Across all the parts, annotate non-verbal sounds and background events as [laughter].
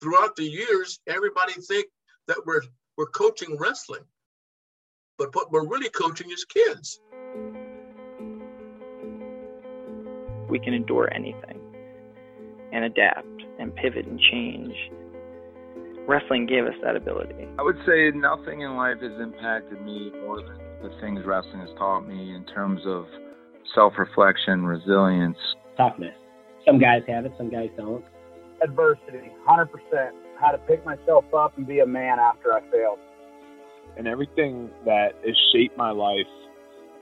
throughout the years, everybody think that we're we're coaching wrestling, but what we're really coaching is kids. We can endure anything and adapt and pivot and change. Wrestling gave us that ability. I would say nothing in life has impacted me more than the things wrestling has taught me in terms of self reflection, resilience, toughness. Some guys have it, some guys don't. Adversity, 100%. How to pick myself up and be a man after I failed. And everything that has shaped my life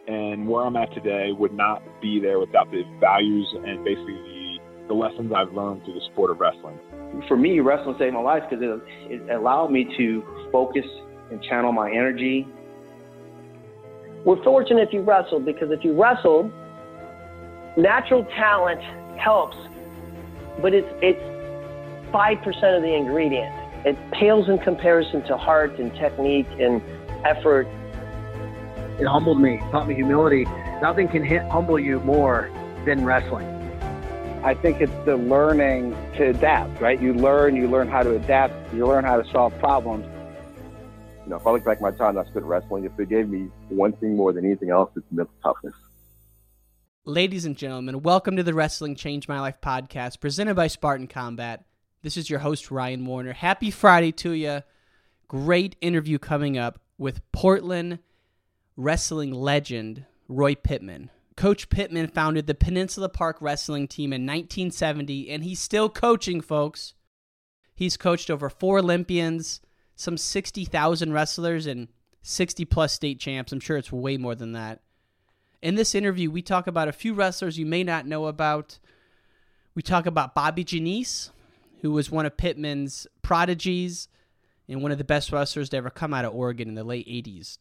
and where I'm at today would not be there without the values and basically the, the lessons I've learned through the sport of wrestling. For me, wrestling saved my life because it, it allowed me to focus and channel my energy. We're fortunate if you wrestled because if you wrestled, natural talent helps, but it's it's five percent of the ingredient. It pales in comparison to heart and technique and effort. It humbled me, taught me humility. Nothing can hit, humble you more than wrestling. I think it's the learning to adapt, right? You learn, you learn how to adapt, you learn how to solve problems. You know, if I look back at my time I spent wrestling, if it gave me one thing more than anything else, it's mental toughness. Ladies and gentlemen, welcome to the Wrestling Change My Life podcast presented by Spartan Combat. This is your host, Ryan Warner. Happy Friday to you. Great interview coming up with Portland wrestling legend Roy Pittman. Coach Pittman founded the Peninsula Park wrestling team in 1970, and he's still coaching, folks. He's coached over four Olympians, some 60,000 wrestlers, and 60 plus state champs. I'm sure it's way more than that. In this interview, we talk about a few wrestlers you may not know about. We talk about Bobby Janice, who was one of Pittman's prodigies and one of the best wrestlers to ever come out of Oregon in the late 80s.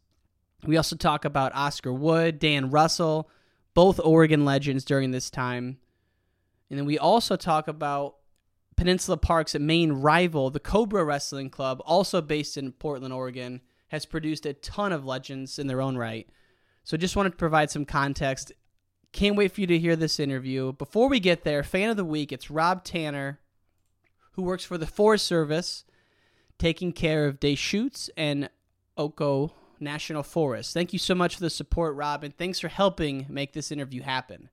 We also talk about Oscar Wood, Dan Russell, both Oregon legends during this time. And then we also talk about Peninsula Park's main rival, the Cobra Wrestling Club, also based in Portland, Oregon, has produced a ton of legends in their own right. So just wanted to provide some context. Can't wait for you to hear this interview. Before we get there, fan of the week, it's Rob Tanner, who works for the Forest Service, taking care of Deschutes and Ochoco National Forest. Thank you so much for the support, Rob, and thanks for helping make this interview happen.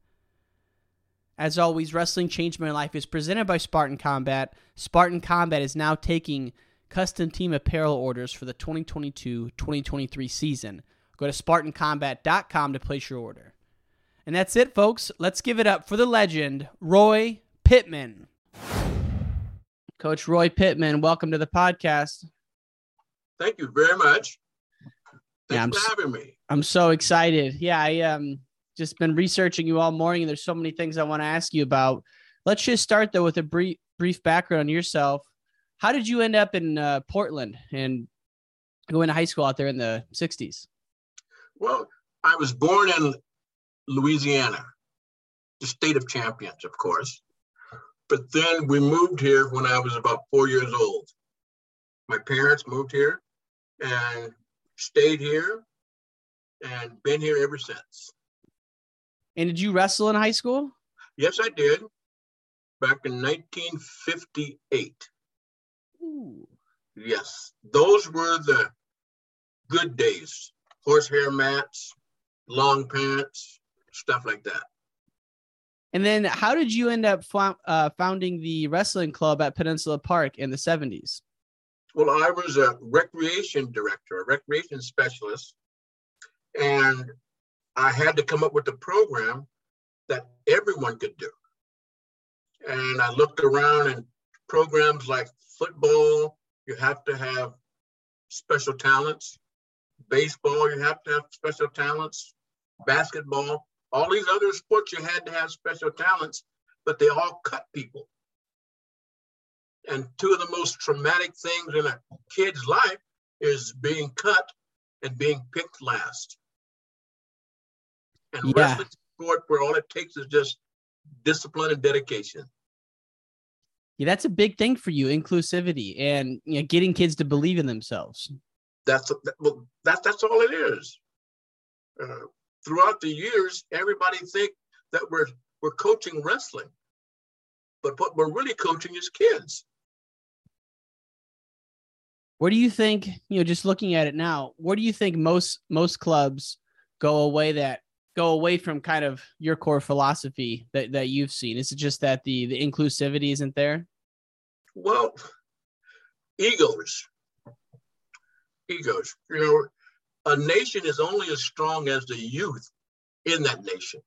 As always, Wrestling Changed My Life is presented by Spartan Combat. Spartan Combat is now taking custom team apparel orders for the 2022 2023 season. Go to SpartanCombat.com to place your order. And that's it, folks. Let's give it up for the legend, Roy Pittman. Coach Roy Pittman, welcome to the podcast. Thank you very much. Thanks yeah, I'm, for having me. I'm so excited. Yeah, I um just been researching you all morning, and there's so many things I want to ask you about. Let's just start though with a brief brief background on yourself. How did you end up in uh, Portland and go into high school out there in the '60s? Well, I was born in Louisiana, the state of champions, of course. But then we moved here when I was about four years old. My parents moved here and stayed here and been here ever since. And did you wrestle in high school? Yes, I did. Back in 1958. Ooh. Yes, those were the good days horsehair mats, long pants, stuff like that. And then, how did you end up fo- uh, founding the wrestling club at Peninsula Park in the 70s? Well, I was a recreation director, a recreation specialist, and I had to come up with a program that everyone could do. And I looked around and programs like football, you have to have special talents baseball, you have to have special talents, basketball, all these other sports, you had to have special talents, but they all cut people. And two of the most traumatic things in a kid's life is being cut and being picked last. And yeah. wrestling sport where all it takes is just discipline and dedication. Yeah, that's a big thing for you, inclusivity and you know, getting kids to believe in themselves. That's well, that's that's all it is. Uh, throughout the years, everybody think that we're we're coaching wrestling, but what we're really coaching is kids. Where do you think, you know, just looking at it now, where do you think most most clubs go away that go away from kind of your core philosophy that, that you've seen? Is it just that the the inclusivity isn't there? Well, egos. Egos. You know, a nation is only as strong as the youth in that nation.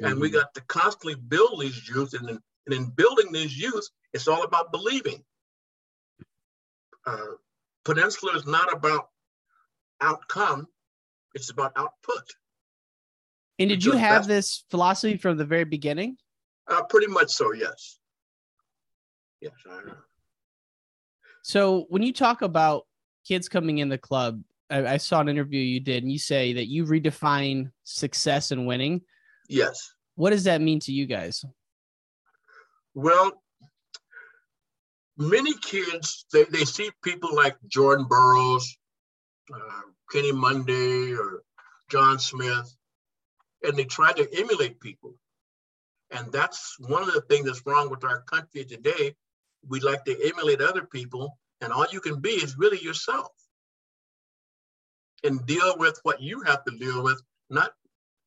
And mm-hmm. we got to constantly build these youth. And in, and in building these youth, it's all about believing. Uh, Peninsula is not about outcome, it's about output. And did you have this philosophy from the very beginning? Uh, pretty much so, yes. Yes, I know. So when you talk about kids coming in the club, I, I, saw an interview you did, and you say that you redefine success and winning. Yes. What does that mean to you guys? Well, many kids they, they see people like Jordan Burroughs, uh, Kenny Monday, or John Smith, and they try to emulate people. And that's one of the things that's wrong with our country today. We like to emulate other people, and all you can be is really yourself and deal with what you have to deal with. Not,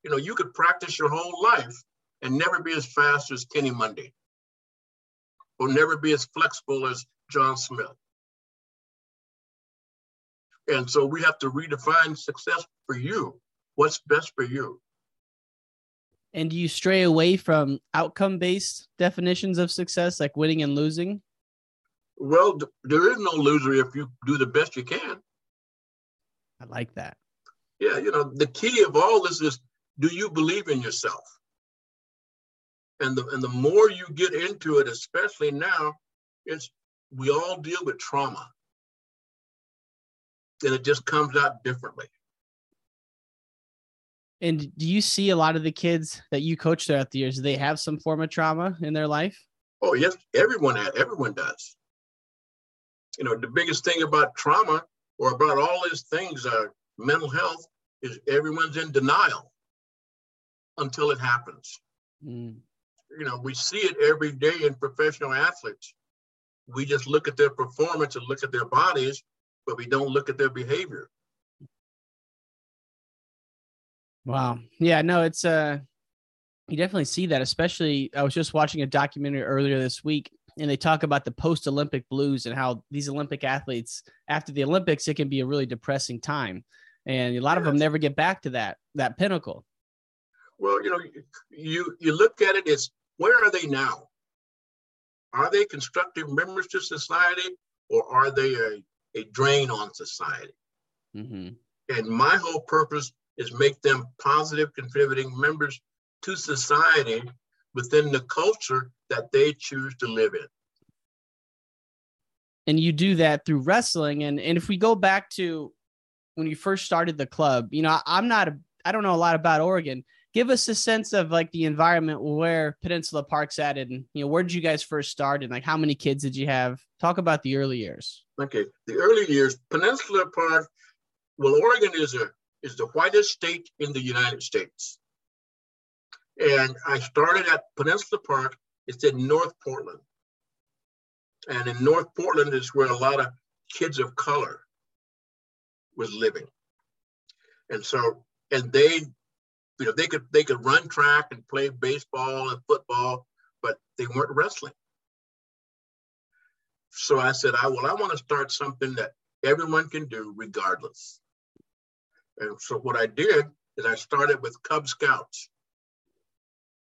you know, you could practice your whole life and never be as fast as Kenny Monday or never be as flexible as John Smith. And so we have to redefine success for you. What's best for you? And do you stray away from outcome based definitions of success like winning and losing? Well, there is no loser if you do the best you can. I like that. Yeah, you know, the key of all this is do you believe in yourself? And the and the more you get into it, especially now, it's we all deal with trauma. And it just comes out differently. And do you see a lot of the kids that you coach throughout the years? Do they have some form of trauma in their life? Oh yes, everyone has, everyone does. You know, the biggest thing about trauma or about all these things, uh, mental health, is everyone's in denial until it happens. Mm. You know, we see it every day in professional athletes. We just look at their performance and look at their bodies, but we don't look at their behavior. Wow. Yeah, no, it's uh you definitely see that, especially I was just watching a documentary earlier this week and they talk about the post Olympic blues and how these Olympic athletes after the Olympics it can be a really depressing time. And a lot yes. of them never get back to that that pinnacle. Well, you know, you you look at it as where are they now? Are they constructive members to society or are they a, a drain on society? Mm-hmm. And my whole purpose is make them positive contributing members to society within the culture that they choose to live in. And you do that through wrestling. And and if we go back to when you first started the club, you know, I'm not a I don't know a lot about Oregon. Give us a sense of like the environment where Peninsula Park's at and you know, where did you guys first start and like how many kids did you have? Talk about the early years. Okay. The early years, Peninsula Park, well, Oregon is a is the whitest state in the United States. And I started at Peninsula Park. It's in North Portland. And in North Portland is where a lot of kids of color was living. And so, and they, you know, they could they could run track and play baseball and football, but they weren't wrestling. So I said, I well, I want to start something that everyone can do regardless. And so what I did is I started with Cub Scouts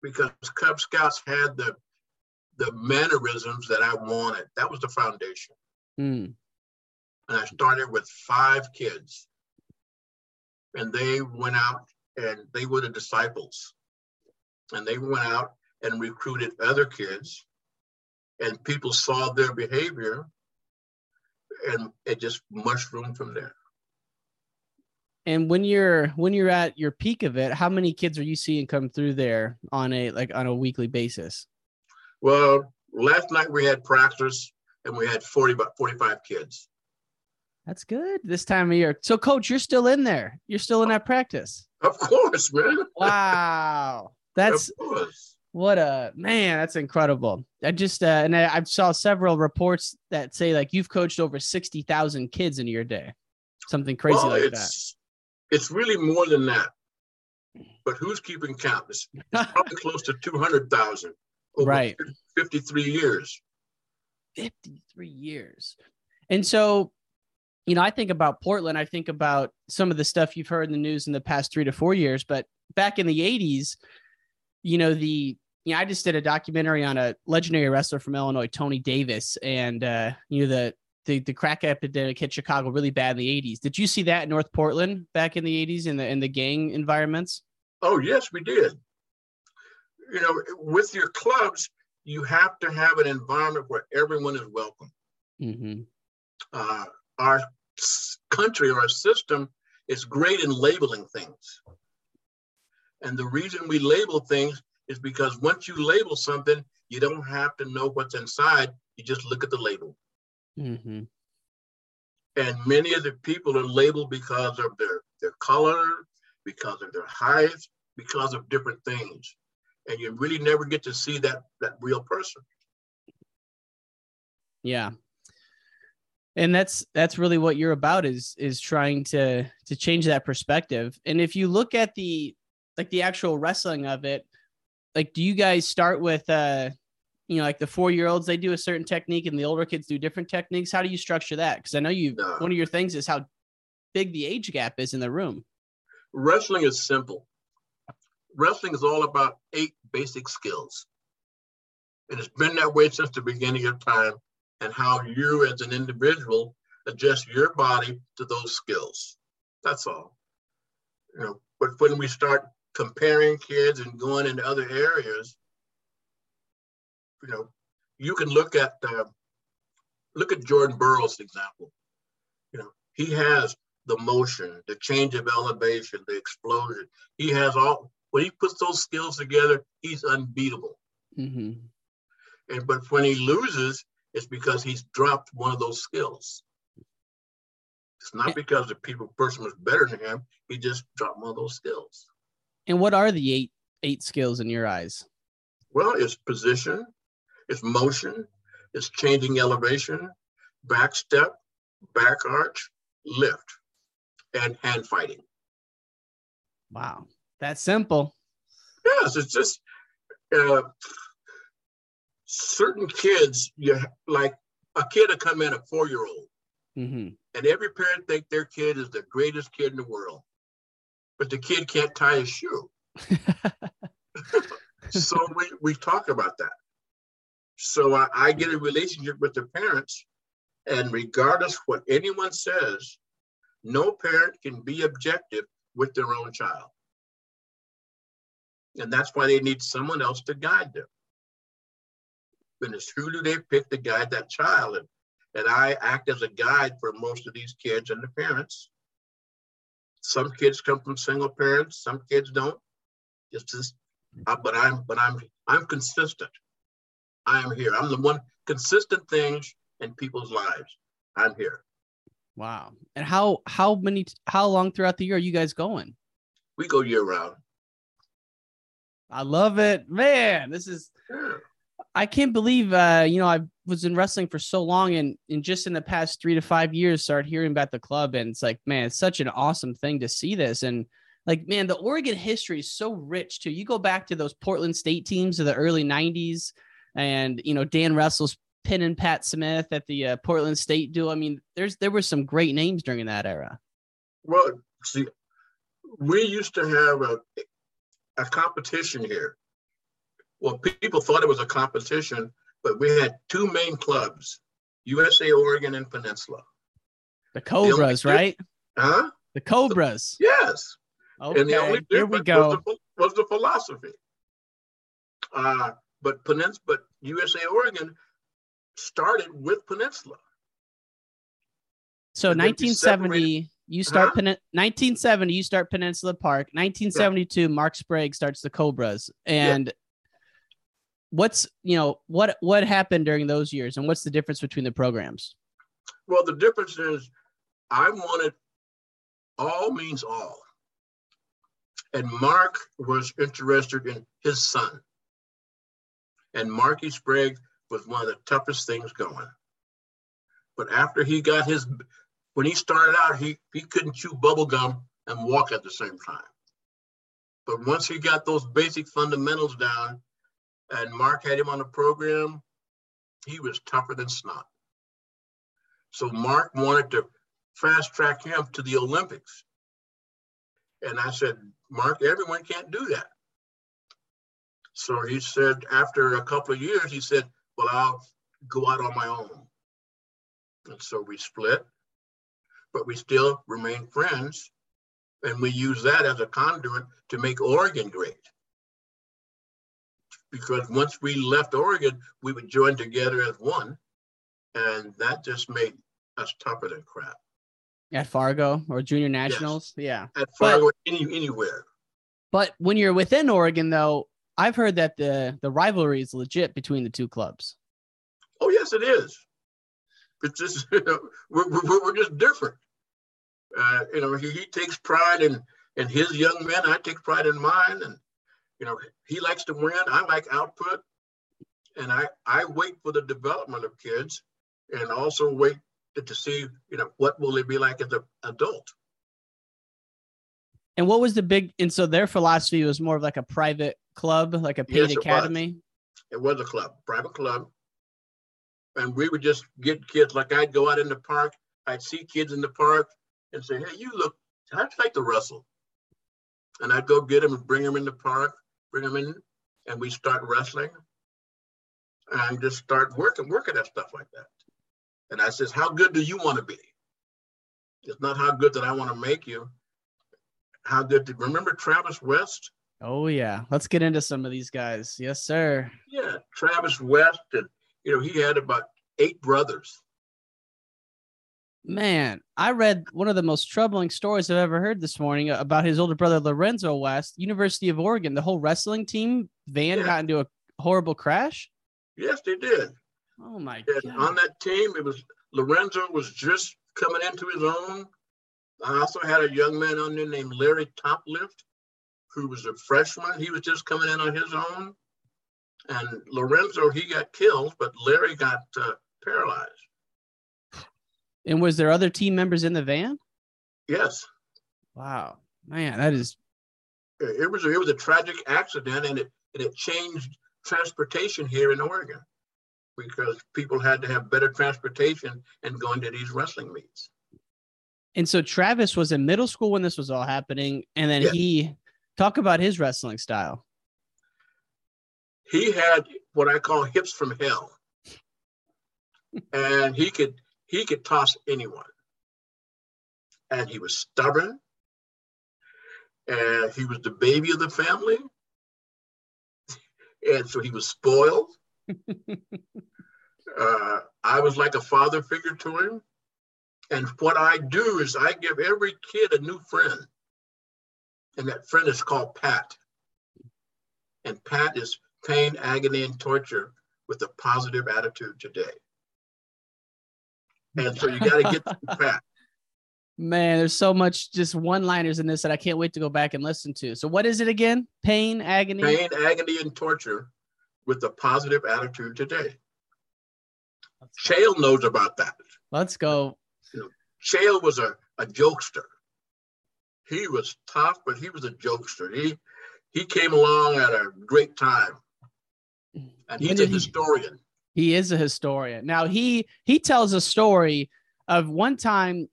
because Cub Scouts had the the mannerisms that I wanted. That was the foundation. Mm. And I started with five kids. And they went out and they were the disciples. And they went out and recruited other kids. And people saw their behavior and it just mushroomed from there. And when you're when you're at your peak of it, how many kids are you seeing come through there on a like on a weekly basis? Well, last night we had practice and we had 40 about 45 kids. That's good this time of year. So coach, you're still in there. You're still in that practice. Of course, man. [laughs] Wow. That's What a man, that's incredible. I just uh, and I, I saw several reports that say like you've coached over sixty thousand kids in your day, something crazy well, like that. It's really more than that, but who's keeping count? It's, [laughs] probably close to two hundred thousand over right. fifty-three years. Fifty-three years, and so you know, I think about Portland. I think about some of the stuff you've heard in the news in the past three to four years, but back in the '80s, you know the you know, I just did a documentary on a legendary wrestler from Illinois, Tony Davis, and uh, you know the the the crack epidemic hit Chicago really bad in the '80s. Did you see that in North Portland back in the '80s in the in the gang environments? Oh yes, we did. You know, with your clubs, you have to have an environment where everyone is welcome. Mm-hmm. Uh, our country, or our system, is great in labeling things, and the reason we label things is because once you label something, you don't have to know what's inside. You just look at the label. Mm-hmm. And many of the people are labeled because of their, their color, because of their height, because of different things. And you really never get to see that that real person. Yeah. And that's that's really what you're about is is trying to to change that perspective. And if you look at the like the actual wrestling of it, like do you guys start with uh you know like the four year olds they do a certain technique and the older kids do different techniques how do you structure that because i know you No. one of your things is how big the age gap is in the room Wrestling is simple. Wrestling is all about eight basic skills. And it's been that way since the beginning of time, and how you as an individual adjust your body to those skills. That's all. You know, but when we start comparing kids and going into other areas, you know, you can look at uh, look at Jordan Burroughs example. You know, he has the motion, the change of elevation, the explosion. He has all when he puts those skills together, he's unbeatable. mm-hmm. And but when he loses, it's because he's dropped one of those skills. It's not because the people person was better than him. He just dropped one of those skills. and what are the eight eight skills in your eyes Well, it's position, it's motion, it's changing elevation, back step, back arch, lift, and hand fighting. wow that's simple Yes, it's just uh, certain kids. You like a kid to come in, a four-year-old, mm-hmm. and every parent think their kid is the greatest kid in the world, but the kid can't tie a shoe. [laughs] [laughs] so we we talk about that. So I, I get a relationship with the parents, and regardless what anyone says, no parent can be objective with their own child. And that's why they need someone else to guide them. And it's who do they pick to guide that child? And, and I act as a guide for most of these kids and the parents. Some kids come from single parents, some kids don't. It's just, but I'm, but I'm, I'm consistent. I am here. I'm the one consistent things in people's lives. I'm here. wow and how how many how long throughout the year are you guys going We go year round. i love it man this is Yeah. I can't believe uh, you know, I was in wrestling for so long and and just in the past three to five years started hearing about the club and it's like, man, it's such an awesome thing to see this. And like, man, the Oregon history is so rich too. You go back to those Portland State teams of the early '90s, and you know Dan Russell's Pin and Pat Smith at the uh, Portland State duel. I mean, there's there were some great names during that era. Well, see, we used to have a, a competition here. Well, people thought it was a competition, but we had two main clubs, USA Oregon and Peninsula. The Cobras, only- right? Huh? The Cobras. Yes. Okay, and the only here we go. Was, the, was the philosophy. Uh, but Peninsula, but USA Oregon started with Peninsula. So And 1970, you start Huh? Pen- 1970, you start Peninsula Park. 1972, Mark Sprague starts the Cobras. And what's you know what what happened during those years, and what's the difference between the programs? Well, the difference is I wanted all means all. And Mark was interested in his son. And Marky Sprague was one of the toughest things going. But after he got his, when he started out, he, he couldn't chew bubble gum and walk at the same time. But once he got those basic fundamentals down, and Mark had him on the program, he was tougher than snot. So Mark wanted to fast track him to the Olympics. And I said, Mark, everyone can't do that. So he said, after a couple of years, he said, Well, I'll go out on my own. And so we split, but we still remain friends. And we use that as a conduit to make Oregon great. Because once we left Oregon, we would join together as one. And that just made us tougher than crap. At Fargo or junior nationals? Yes. Yeah. At Fargo, but, any, anywhere. But when you're within Oregon, though, I've heard that the the rivalry is legit between the two clubs. Oh yes, it is. It's just [laughs] you know, we're, we're, we're just different. Uh, you know, he, he takes pride in in his young men. I take pride in mine, and you know, he likes to win. I like output, and I I wait for the development of kids, and also wait to, to see you know what will they be like as an adult. And what was the big? And so their philosophy was more of like a private club, like a paid yes, academy. It was. it was a club, private club, and we would just get kids. Like I'd go out in the park, I'd see kids in the park, and say, "Hey, you look, I'd like to wrestle," and I'd go get them and bring them in the park, bring them in, and we start wrestling, and just start working, working at stuff like that. And I says, "How good do you want to be?" It's not how good that I want to make you how good did remember Travis West? Oh yeah, let's get into some of these guys. Yes, sir. Yeah, Travis West, and you know he had about eight brothers. Man, I read one of the most troubling stories I've ever heard this morning about his older brother Lorenzo West, University of Oregon. The whole wrestling team van yeah. got into a horrible crash. Yes, they did. Oh my and god! On that team, it was Lorenzo was just coming into his own. I also had a young man on there named Larry Toplift, who was a freshman. He was just coming in on his own. And Lorenzo, he got killed, but Larry got uh, paralyzed. And was there other team members in the van? Yes. Wow, man, that is. It was a, it was a tragic accident, and it and it changed transportation here in Oregon because people had to have better transportation and going to these wrestling meets. And so Travis was in middle school when this was all happening, and then yeah. he talk about his wrestling style. He had what I call hips from hell, and he could he could toss anyone, and he was stubborn, and he was the baby of the family, and so he was spoiled. [laughs] uh, I was like a father figure to him and what I do is I give every kid a new friend. And that friend is called Pat. And Pat is pain, agony, and torture with a positive attitude today. And so you got to get to [laughs] Pat. Man, there's so much just one liners in this that I can't wait to go back and listen to. So, what is it again? Pain, agony? Pain, agony, and torture with a positive attitude today. Chael knows about that. Let's go. Chael was a, a jokester. He was tough, but he was a jokester. He he came along at a great time. And he's a historian. He, he is a historian. Now he he tells a story of one time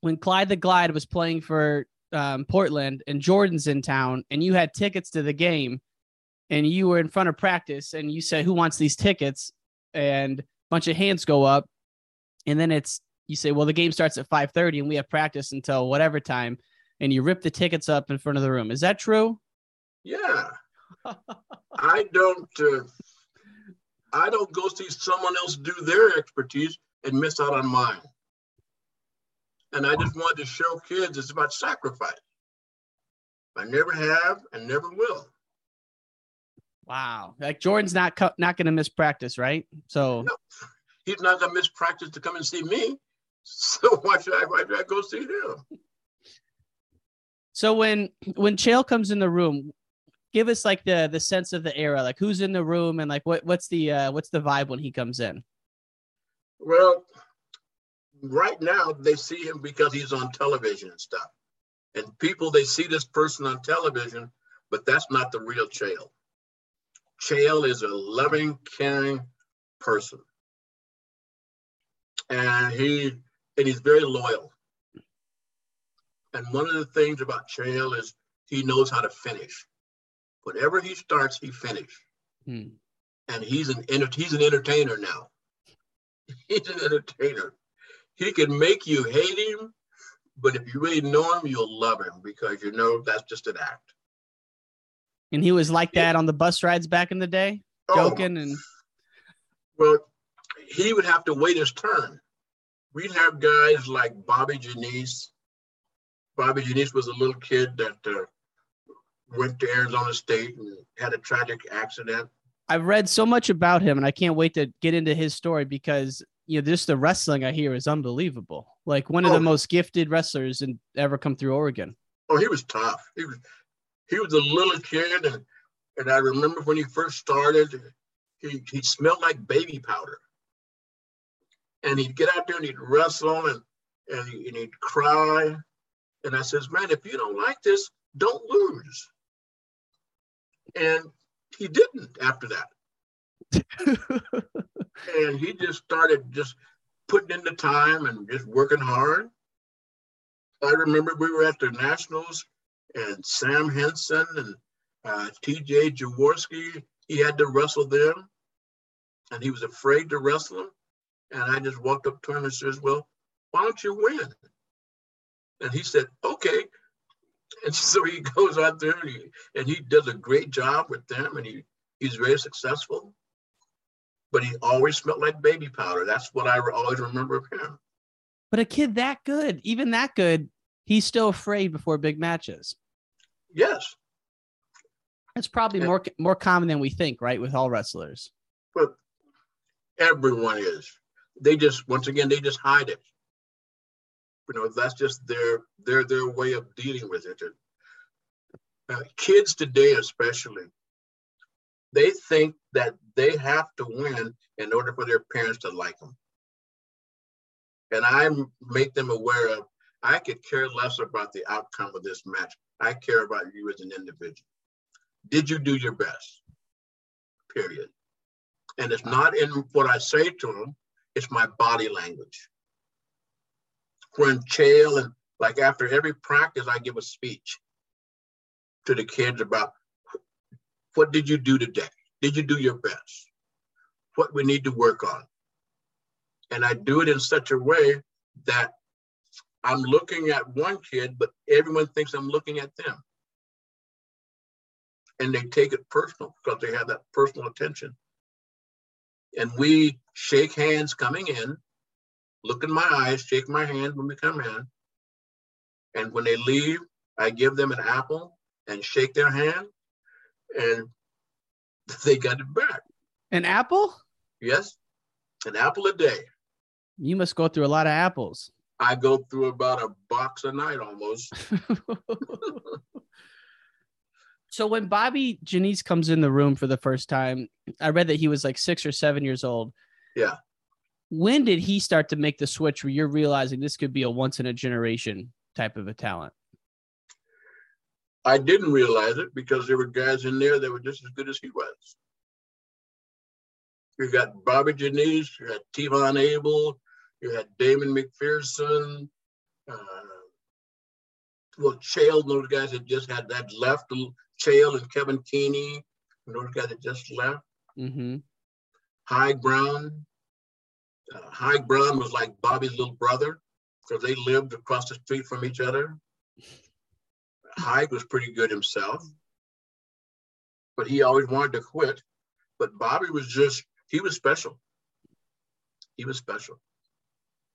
when Clyde the Glide was playing for um, Portland and Jordan's in town, and you had tickets to the game, and you were in front of practice, and you said, "Who wants these tickets?" And a bunch of hands go up, and then it's you say, well, the game starts at 5:30 and we have practice until whatever time, and you rip the tickets up in front of the room. Is that true? Yeah. [laughs] I don't. Uh, I don't go see someone else do their expertise and miss out on mine. And I just wanted to show kids it's about sacrifice. I never have and never will. Wow. Like Jordan's not not going to miss practice, right? So no, he's not going to miss practice to come and see me. [laughs] So why should I, why should I go see him? So when when Chael comes in the room, give us like the the sense of the era, like who's in the room and like what what's the uh, what's the vibe when he comes in? Well, right now they see him because he's on television and stuff, and people they see this person on television, but that's not the real Chael. Chael is a loving, caring person, and he and he's very loyal. And one of the things about Chael is he knows how to finish. Whatever he starts, he finishes. Hmm. And he's an he's an entertainer now. [laughs] He's an entertainer. He can make you hate him, but if you really know him, you'll love him because you know that's just an act. And he was like that on the bus rides back in the day, Oh. joking and Well, he would have to wait his turn. We'd have guys like Bobby Janice. Bobby Janice was a little kid that uh, went to Arizona State and had a tragic accident. I've read so much about him, and I can't wait to get into his story because you know just the wrestling I hear is unbelievable. Like one of the Oh. most gifted wrestlers and ever come through Oregon. Oh, he was tough. He was he was a little kid, and and I remember when he first started, he he smelled like baby powder. And he'd get out there and he'd wrestle and and, he, and he'd cry. And I says, man, if you don't like this, don't lose. And he didn't after that. [laughs] and he just started just putting in the time and just working hard. I remember we were at the Nationals and Sam Henson and uh, TJ Jaworski, he had to wrestle them and he was afraid to wrestle them. And I just walked up to him and says, Well, why don't you win? And he said, Okay. And [laughs] so he goes out there and he, and he does a great job with them and he, he's very successful. But he always smelled like baby powder. That's what I always remember of him. But a kid that good, even that good, he's still afraid before big matches. Yes. It's probably more more common than we think, right? With all wrestlers. But everyone is. They just once again they just hide it. You know, that's just their their their way of dealing with it. Uh, kids today, especially, they think that they have to win in order for their parents to like them. And I make them aware of I could care less about the outcome of this match. I care about you as an individual. Did you do your best? Period. And it's not in what I say to them, it's my body language. When Chael and like after every practice, I give a speech to the kids about what did you do today? Did you do your best? What we need to work on. And I do it in such a way that I'm looking at one kid, but everyone thinks I'm looking at them. And they take it personal because they have that personal attention. And we shake hands coming in, look in my eyes, shake my hand when we come in. And when they leave, I give them an apple and shake their hand, and [laughs] they got it back. An apple? Yes, an apple a day. You must go through a lot of apples. I go through about a box a night almost. [laughs] [laughs] So when Bobby Janice comes in the room for the first time, I read that he was like six or seven years old. Yeah. When did he start to make the switch where you're realizing this could be a once in a generation type of a talent? I didn't realize it because there were guys in there that were just as good as he was. You got Bobby Janice, you had T-Von Abel, you had Damon McPherson, uh, well, Chael, those guys that just had that left, Chael and Kevin Keeney, those guys that just left. Mm-hmm. High Brown. Uh, High Brown was like Bobby's little brother because they lived across the street from each other. Hyde was pretty good himself, but he always wanted to quit. But Bobby was just, he was special. He was special.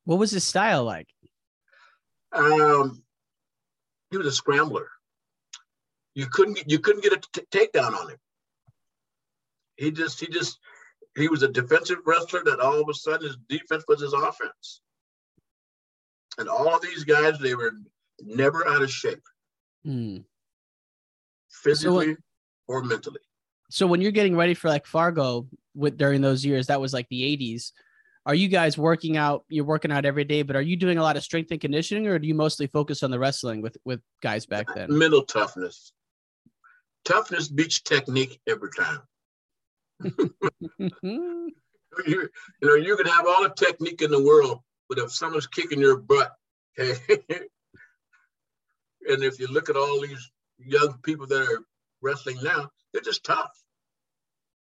What was his style like? Um, he was a scrambler. You couldn't get, you couldn't get a t- takedown on him. He just he just he was a defensive wrestler that all of a sudden his defense was his offense. And all of these guys, they were never out of shape. Hmm. Physically, So or mentally. So when you're getting ready for like Fargo with during those years, that was like the 80s. Are you guys working out? You're working out every day, but are you doing a lot of strength and conditioning, or do you mostly focus on the wrestling with with guys back then? Mental toughness. Toughness beats technique every time. You, you know, you can have all the technique in the world, but if someone's kicking your butt, okay, [laughs] and if you look at all these young people that are wrestling now, they're just tough.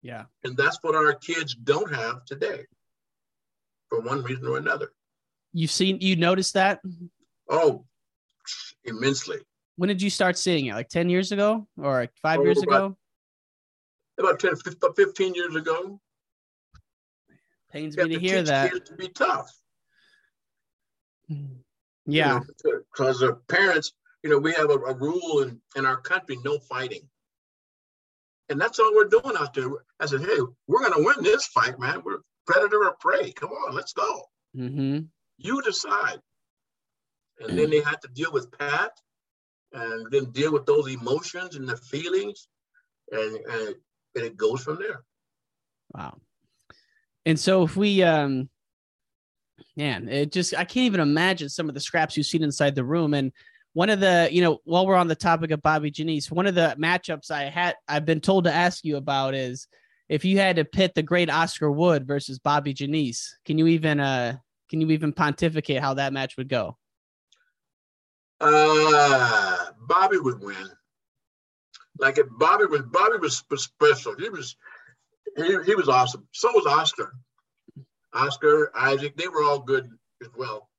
Yeah. And that's what our kids don't have today for one reason or another. You've seen, you noticed that? Oh, immensely. When did you start seeing it? Like 10 years ago or like five oh, years about, ago? About 10, 15 years ago. Pains me to hear that. Kids to be tough. Yeah. Because you know, parents, you know, we have a, a rule in, in our country no fighting. And that's all we're doing out there. I said, hey, we're going to win this fight, man. We're predator or prey. Come on, let's go. Mm-hmm. You decide. And [clears throat] then they had to deal with Pat and then deal with those emotions and the feelings. And, and, and it goes from there. Wow. And so if we, um, man, it just, I can't even imagine some of the scraps you've seen inside the room. And one of the, you know, while we're on the topic of Bobby Janice, one of the matchups I had, I've been told to ask you about is if you had to pit the great Oscar Wood versus Bobby Janice, can you even, uh, can you even pontificate how that match would go? Uh, Bobby would win. Like if Bobby was, Bobby was special. He was, he, he was awesome. So was Oscar. Oscar, Isaac, they were all good as well.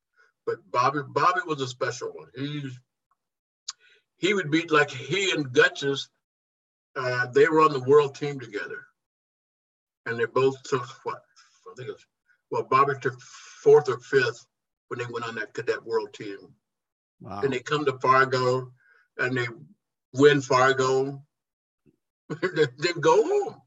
But Bobby, Bobby was a special one. He he would beat like he and Gutches, uh, they were on the world team together. And they both took what? I think it was, well, Bobby took fourth or fifth when they went on that cadet world team. Wow. And they come to Fargo and they win Fargo, then go home.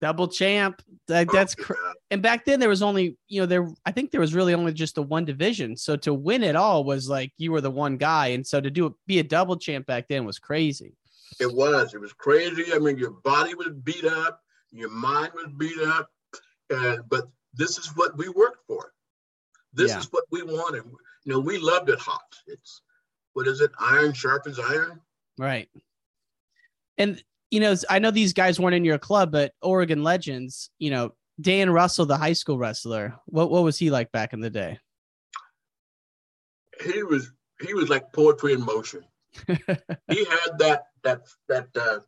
Double champ. That, that's oh, cr- and back then there was only you know there I think there was really only just the one division. So to win it all was like you were the one guy, and so to do be a double champ back then was crazy. It was. It was crazy. I mean, your body was beat up, your mind was beat up, and but this is what we worked for. This yeah. is what we wanted. You know, we loved it hot. It's what is it? Iron sharpens iron. Right. And you know, I know these guys weren't in your club, but Oregon legends, you know, Dan Russell, the high school wrestler, what what was he like back in the day? He was he was like poetry in motion. [laughs] he had that that that uh,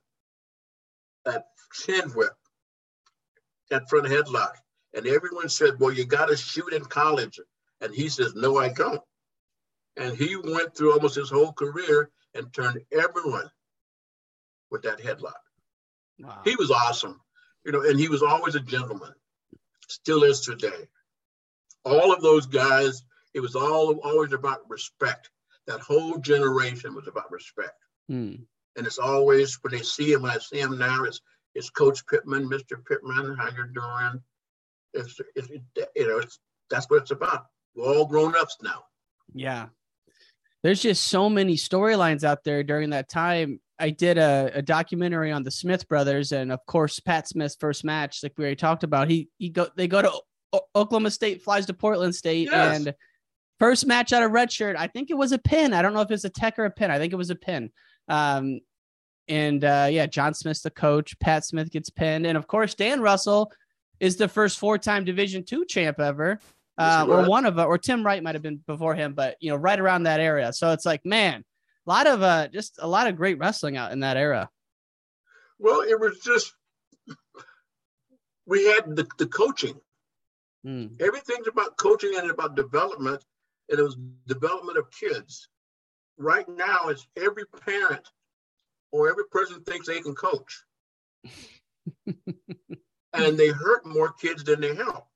that chin whip, that front headlock, and everyone said, "Well, you got to shoot in college," and he says, "No, I don't." And he went through almost his whole career and turned everyone with that headlock. Wow. He was awesome, you know, and he was always a gentleman. Still is today. All of those guys, it was all always about respect. That whole generation was about respect. Hmm. And it's always when they see him, when I see him now, it's it's Coach Pittman, Mr. Pittman, how you're doing. It's, it's you know, it's that's what it's about. We're all grown ups now. Yeah. There's just so many storylines out there during that time I did a, a, documentary on the Smith brothers, and of course, Pat Smith's first match, like we already talked about. He he go they go to o- Oklahoma State, flies to Portland State, yes. and first match out of red shirt. I think it was a pin. I don't know if it's a tech or a pin. I think it was a pin. Um, and uh, yeah, John Smith's the coach. Pat Smith gets pinned, and of course, Dan Russell is the first four-time Division two champ ever. Uh, or one of it, or Tim Wright might have been before him, but you know, right around that area. So it's like, man, a lot of uh, just a lot of great wrestling out in that era. Well, it was just we had the, the coaching. Mm. Everything's about coaching and about development, and it was development of kids. Right now, it's every parent or every person thinks they can coach, [laughs] and they hurt more kids than they help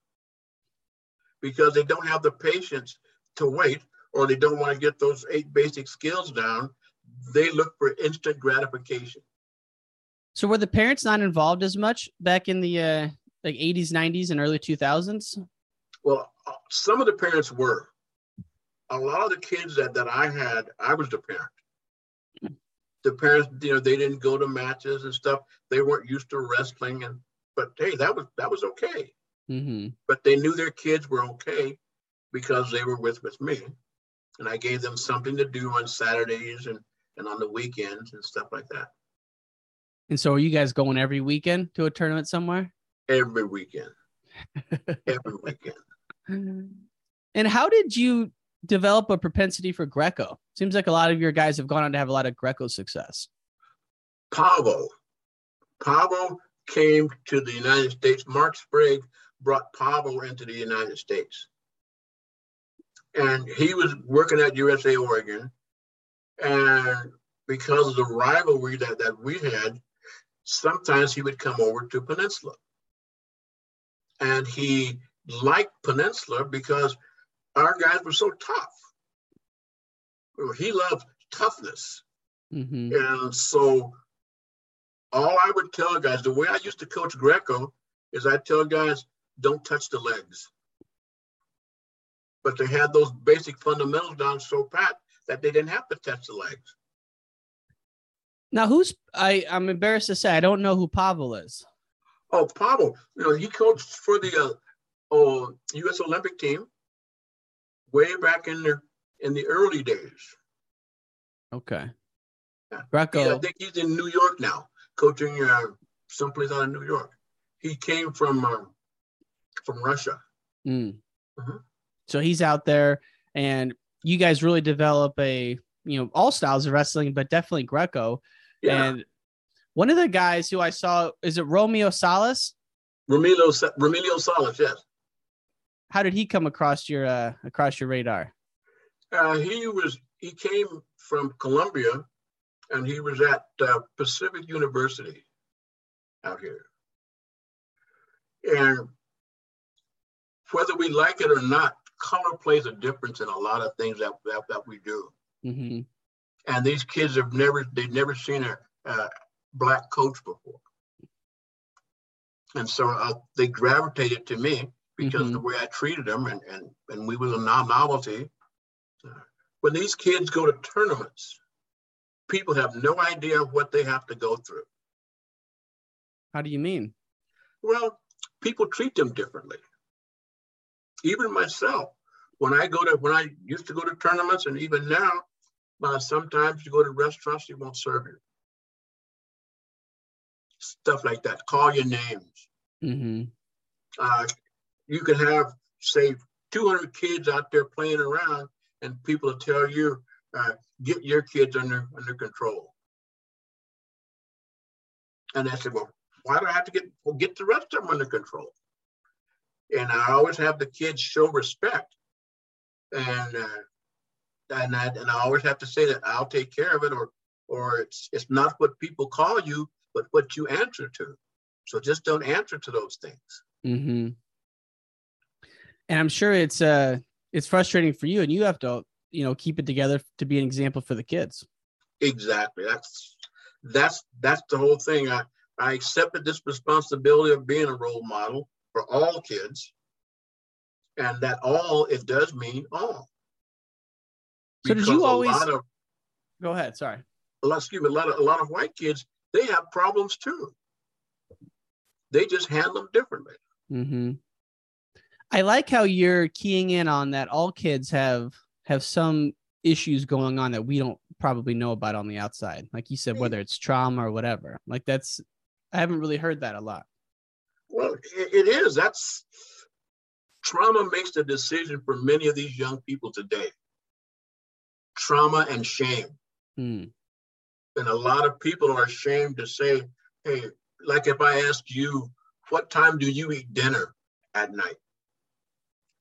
because they don't have the patience to wait or they don't want to get those eight basic skills down, they look for instant gratification. So were the parents not involved as much back in the uh, like 80s, 90s, and early 2000s? Well, uh, some of the parents were. A lot of the kids that, that I had, I was the parent. the parents, you know, they didn't go to matches and stuff. They weren't used to wrestling, and but hey, that was that was okay. Mm-hmm. But they knew their kids were okay because they were with with me, and I gave them something to do on Saturdays and and on the weekends and stuff like that. And so, are you guys going every weekend to a tournament somewhere? Every weekend. [laughs] every weekend. And how did you develop a propensity for Greco? Seems like a lot of your guys have gone on to have a lot of Greco success. Pavo. Pavo came to the United States. Mark Sprague brought Pavel into the United States. And he was working at USA Oregon. And because of the rivalry that, that we had, sometimes he would come over to Peninsula. And he liked Peninsula because our guys were so tough. He loved toughness. Mm-hmm. And so all I would tell guys, the way I used to coach Greco is I tell guys, don't touch the legs. But they had those basic fundamentals down so pat that they didn't have to touch the legs. Now, who's I? I'm embarrassed to say I don't know who Pavel is. Oh, Pavel, you know he coached for the uh, uh, U.S. Olympic team way back in the in the early days. Okay. Yeah. Greco. He, I think he's in New York now, coaching uh, someplace out of New York. He came from uh, from Russia. Mm. Mm-hmm. So he's out there, and you guys really develop a you know all styles of wrestling, but definitely Greco. Yeah. And one of the guys who I saw is it Romeo Salas? Romilio Romilio Salas, yes. How did he come across your uh, across your radar? Uh, he was he came from Colombia, and he was at uh, Pacific University out here. And whether we like it or not, color plays a difference in a lot of things that that, that we do. Mm-hmm. And these kids have never they've never seen a, a black coach before, and so uh, they gravitated to me because Mm-hmm. the way I treated them, and and and we was a novelty. When these kids go to tournaments, people have no idea what they have to go through. How do you mean? Well, people treat them differently. Even myself, when I go to when I used to go to tournaments, and even now, uh, sometimes you go to restaurants, they won't serve you. Stuff like that. Call your names. Mm-hmm. Uh, you can have say 200 kids out there playing around, and people will tell you, uh, "Get your kids under under control." And I said, "Well, why do I have to get well, get the rest of them under control?" And I always have the kids show respect, and uh, and I, and I always have to say that I'll take care of it, or or it's it's not what people call you, but what you answer to. So just don't answer to those things. Mm-hmm. And I'm sure it's uh it's frustrating for you, and you have to you know keep it together to be an example for the kids. Exactly. That's that's that's the whole thing. I I accepted this responsibility of being a role model for all kids, and that all it does mean all. So did you always of go ahead? Sorry. a lot, excuse me, a lot of a lot of white kids they have problems too. They just handle them differently. Mm-hmm. I like how you're keying in on that. All kids have have some issues going on that we don't probably know about on the outside. Like you said, whether it's trauma or whatever. Like that's I haven't really heard that a lot. Well, it, is. That's trauma makes the decision for many of these young people today. Trauma and shame. Hmm. And a lot of people are ashamed to say, hey, like if I asked you, what time do you eat dinner at night?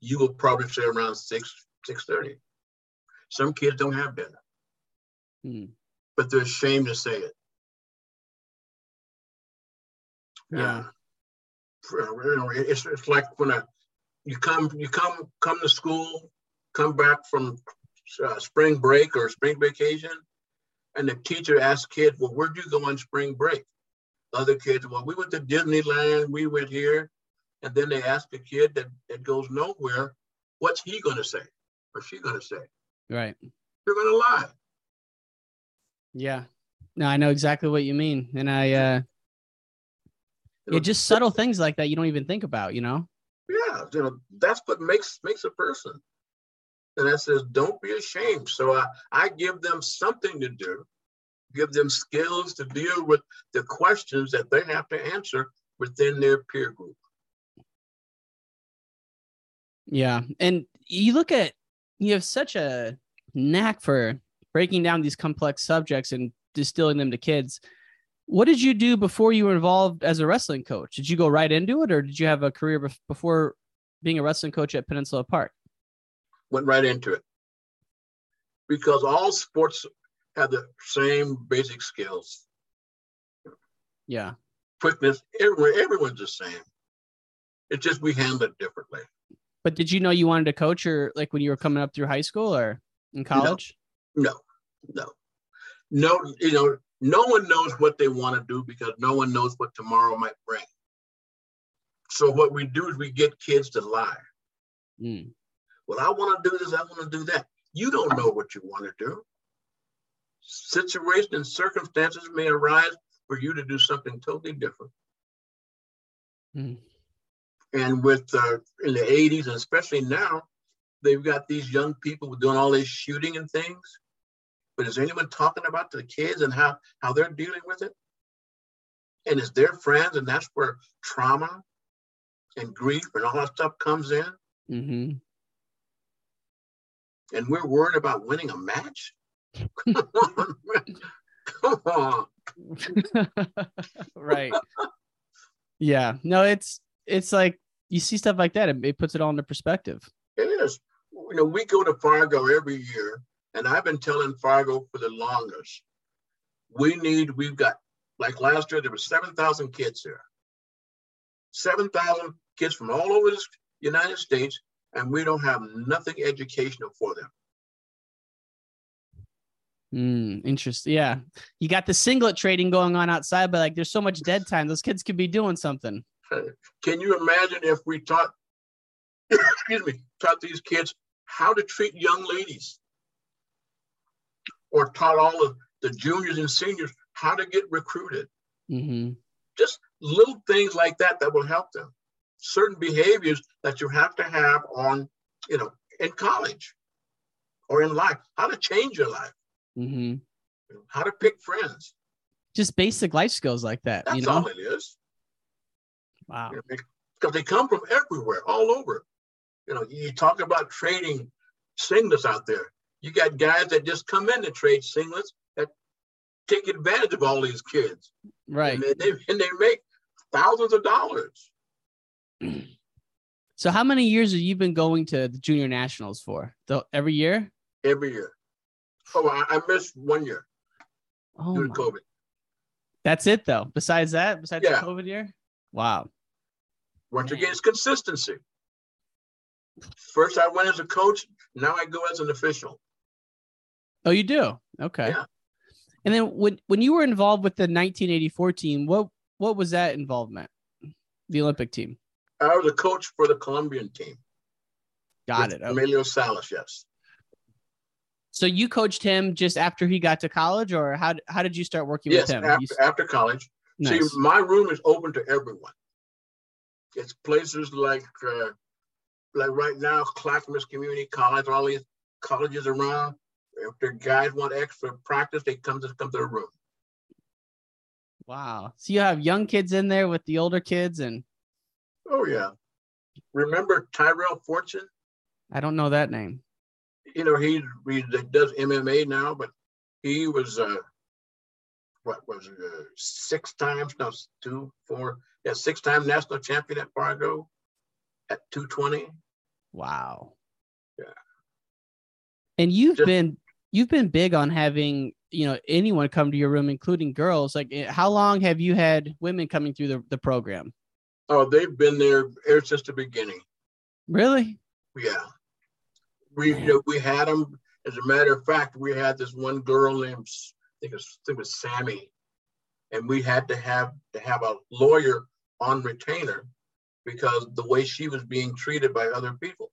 You will probably say around six, six thirty. Some kids don't have dinner, Hmm. but they're ashamed to say it. Yeah. You know, it's, it's like when a, you come you come come to school, come back from uh, spring break or spring vacation, and the teacher asks kids, "Well, where'd you go on spring break?" Other kids, "Well, we went to Disneyland. We went here," and then they ask the kid that that goes nowhere, "What's he going to say?" or she going to say? Right. They're going to lie. Yeah. No, I know exactly what you mean, and I uh, yeah, just subtle things like that you don't even think about, you know. Yeah, you know that's what makes makes a person. And that says, don't be ashamed. So I, I give them something to do, give them skills to deal with the questions that they have to answer within their peer group. Yeah. And you look at, you have such a knack for breaking down these complex subjects and distilling them to kids. What did you do before you were involved as a wrestling coach? Did you go right into it or did you have a career before being a wrestling coach at Peninsula Park? Went right into it. Because all sports have the same basic skills. Yeah. Quickness, everyone, everyone's the same. It's just we handle it differently. But did you know you wanted to coach or like when you were coming up through high school or in college? No, no, no. no you know, no one knows what they want to do because no one knows what tomorrow might bring. So what we do is we get kids to lie. Mm. Well, I want to do this, I want to do that. You don't know what you want to do. Situations and circumstances may arise for you to do something totally different. Mm. And with uh, in the 80s, and especially now, they've got these young people doing all this shooting and things. But is anyone talking about the kids and how, how they're dealing with it? And it's their friends, and that's where trauma and grief and all that stuff comes in. Mm-hmm. And we're worried about winning a match? [laughs] Come on. Come on. [laughs] right. Yeah. No, it's it's like you see stuff like that, it, it puts it all into perspective. It is. You know, we go to Fargo every year, and I've been telling Fargo for the longest. We need, we've got, like last year, there were 7,000 kids here. 7,000 kids from all over the United States, and we don't have nothing educational for them. Hmm, interesting. Yeah. You got the singlet trading going on outside, but like there's so much dead time. Those kids could be doing something. [laughs] Can you imagine if we taught, [coughs] excuse me, taught these kids how to treat young ladies, or taught all of the juniors and seniors how to get recruited? Mm-hmm. Just little things like that that will help them. Certain behaviors that you have to have on, you know, in college or in life. How to change your life. Mm-hmm. How to pick friends. Just basic life skills like that. That's you know? all it is. Wow. Because they come from everywhere, all over. You know, you talk about trading singlets out there. You got guys that just come in to trade singlets that take advantage of all these kids. Right. And they, and they make thousands of dollars. So, how many years have you been going to the junior nationals for? The, every year? Every year. Oh, I, I missed one year Oh, due to COVID. that's it though. Besides that, besides Yeah. the COVID year? Wow. Once again, it's consistency. First, I went as a coach. Now I go as an official. Oh, you do? Okay. Yeah. And then when when you were involved with the 1984 team, what what was that involvement? The Olympic team. I was a coach for the Colombian team. Got it. Okay. Emilio Salas, yes. So you coached him just after he got to college, or how how did you start working Yes, with him? after, You after college. Nice. See, my room is open to everyone. It's places like, uh, like right now, Clackamas Community College, all these colleges around. If their guys want extra practice, they come to come to the room. Wow. So you have young kids in there with the older kids, and Oh yeah. Remember Tyrell Fortune? I don't know that name. You know he, he does MMA now, but he was uh, what was it, uh, six times? No, two, four, yeah, six time national champion at Fargo at two twenty. Wow. Yeah. And you've Just- been you've been big on having you know anyone come to your room, including girls. Like, eh, how long have you had women coming through the, the program? Oh, they've been there ever since the beginning. Really? Yeah, we you know, we had them. As a matter of fact, we had this one girl named I think it was, I think it was Sammy, and we had to have to have a lawyer on retainer because the way she was being treated by other people.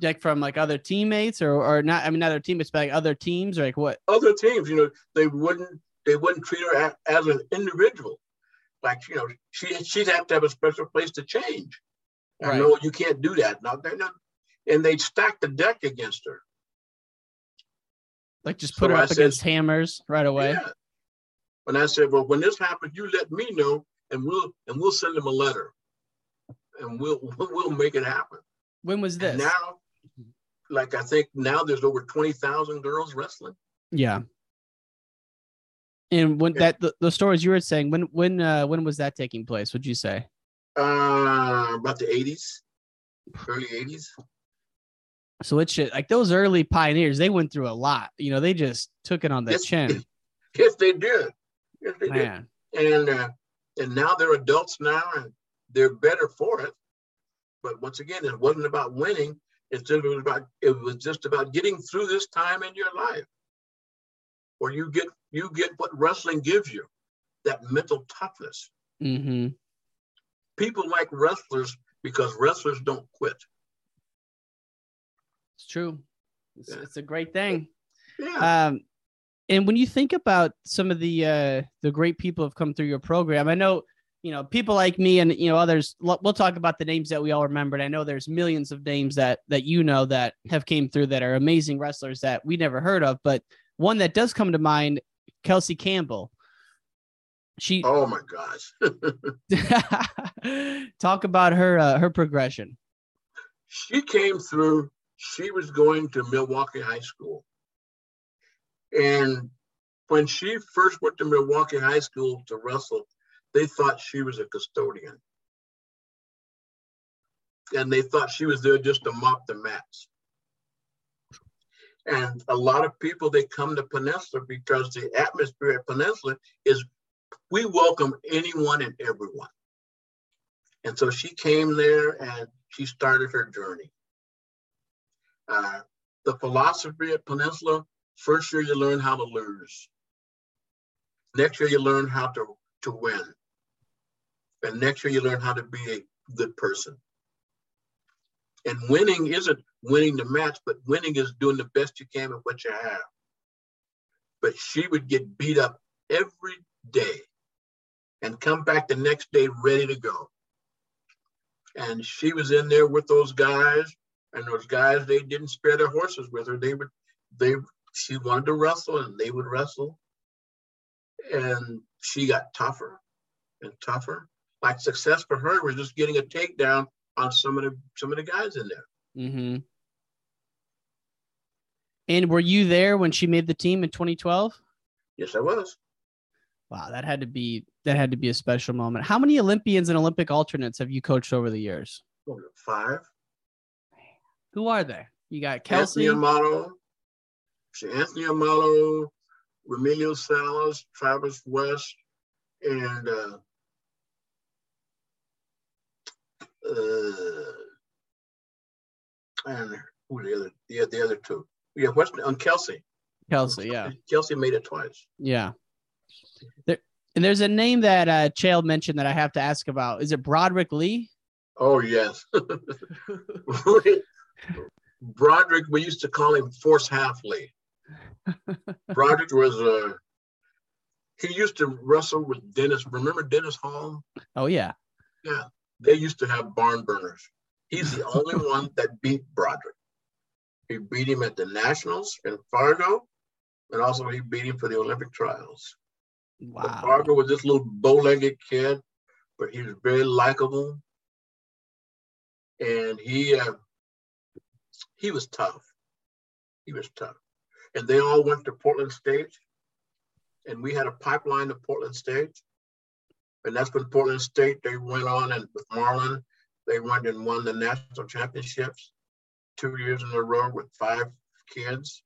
Like from like other teammates or or not? I mean, not other teammates, but like other teams or like what? Other teams, you know, they wouldn't they wouldn't treat her as, as an individual. Like you know, she she'd have to have a special place to change. I Right. know you can't do that. Now they're not, and they'd stack the deck against her. Like just So put her I up said- against hammers right away. Yeah. And I said, well, when this happens, you let me know, and we'll and we'll send them a letter, and we'll [laughs] we'll make it happen. When was this? And now, like I think now there's over twenty thousand girls wrestling. yeah. And when that the, the stories you were saying, when when uh when was that taking place? Would you say? Uh, about the eighties, early eighties. So it should like those early pioneers, they went through a lot. You know, they just took it on the Yes, chin. Yes, they did. Yes, they Man. did. And uh, and now they're adults now, and they're better for it. But once again, it wasn't about winning. It's it was about it was just about getting through this time in your life, where you get you get what wrestling gives you, that mental toughness. Mm-hmm. People like wrestlers because wrestlers don't quit. It's true. It's, it's a great thing. Yeah. Um, and when you think about some of the uh, the great people who have come through your program, I know you know people like me and you know others. We'll talk about the names that we all remembered. I know there's millions of names that that you know that have came through that are amazing wrestlers that we never heard of, but one that does come to mind, Kelsey Campbell. She oh my gosh. [laughs] [laughs] talk about her uh, her progression. she came through she was going to milwaukie high school and when she first went to milwaukie high school to wrestle they thought she was a custodian and they thought she was there just to mop the mats and a lot of people they come to peninsula because the atmosphere at peninsula is we welcome anyone and everyone and so she came there and she started her journey. Uh, the philosophy at Peninsula first year you learn how to lose. Next year you learn how to, to win. And next year you learn how to be a good person. And winning isn't winning the match, but winning is doing the best you can with what you have. But she would get beat up every day and come back the next day ready to go and she was in there with those guys and those guys they didn't spare their horses with her they would they she wanted to wrestle and they would wrestle and she got tougher and tougher like success for her was just getting a takedown on some of the some of the guys in there Mm-hmm. And were you there when she made the team in 2012? yes i was Wow, that had to be that had to be a special moment. How many Olympians and Olympic alternates have you coached over the years? Five Who are they? You got Kelsey. Anthony Amato, Anthony Amato, Remilio Salas, Travis West, and uh, uh, and who the other? Yeah, the other two. Yeah, West on Kelsey. Kelsey, yeah, Kelsey made it twice. yeah. There and there's a name that uh Chael mentioned that I have to ask about. Is it Broderick Lee? Oh yes. [laughs] Broderick, we used to call him Force Half Lee. [laughs] Broderick was uh he used to wrestle with Dennis. Remember Dennis Hall? Oh yeah. Yeah. They used to have barn burners. He's the only [laughs] one that beat Broderick. He beat him at the Nationals in Fargo, and also he beat him for the Olympic trials. But Wow. Fargo was this little bow-legged kid, but he was very likable, and he uh, he was tough. He was tough, and they all went to Portland State, and we had a pipeline to Portland State, and that's when Portland State they went on and with Marlin, they went and won the national championships two years in a row with five kids.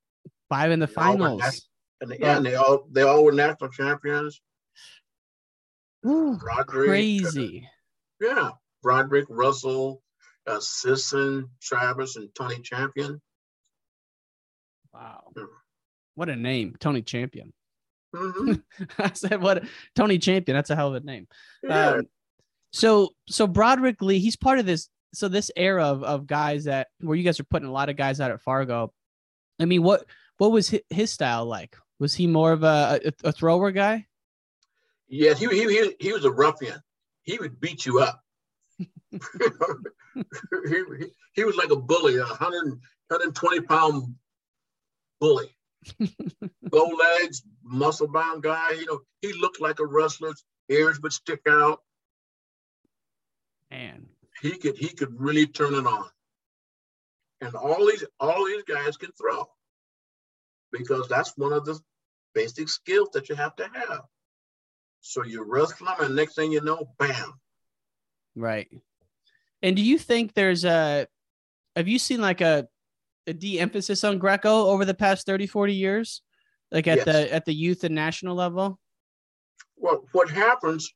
Five in the They finals. nat- and, yeah, and they all they all were national champions. Ooh, Broderick, crazy. Yeah, Broderick, Russell, uh, Sisson, Travis, and Tony Champion. Wow. What a name, Tony Champion. Mhm. [laughs] I said, "What Tony Champion? That's a hell of a name." Yeah. Um, so, so Broderick Lee, he's part of this so this era of, of guys that where you guys are putting a lot of guys out at Fargo. I mean, what what was his, his style like? Was he more of a, a, a thrower guy? Yes, he, he he he was a ruffian. He would beat you up. [laughs] he, he, he was like a bully, a 100, 120 pound bully. Bow legs, muscle bound guy. You know, he looked like a wrestler's ears would stick out. Man, he could he could really turn it on. And all these all these guys can throw because that's one of the basic skills that you have to have. So you wrestle them, and next thing you know, bam. Right. And do you think there's a have you seen like a a de-emphasis on Greco over the past 30, 40 years? Like at Yes. the at the youth and national level? Well, what happens,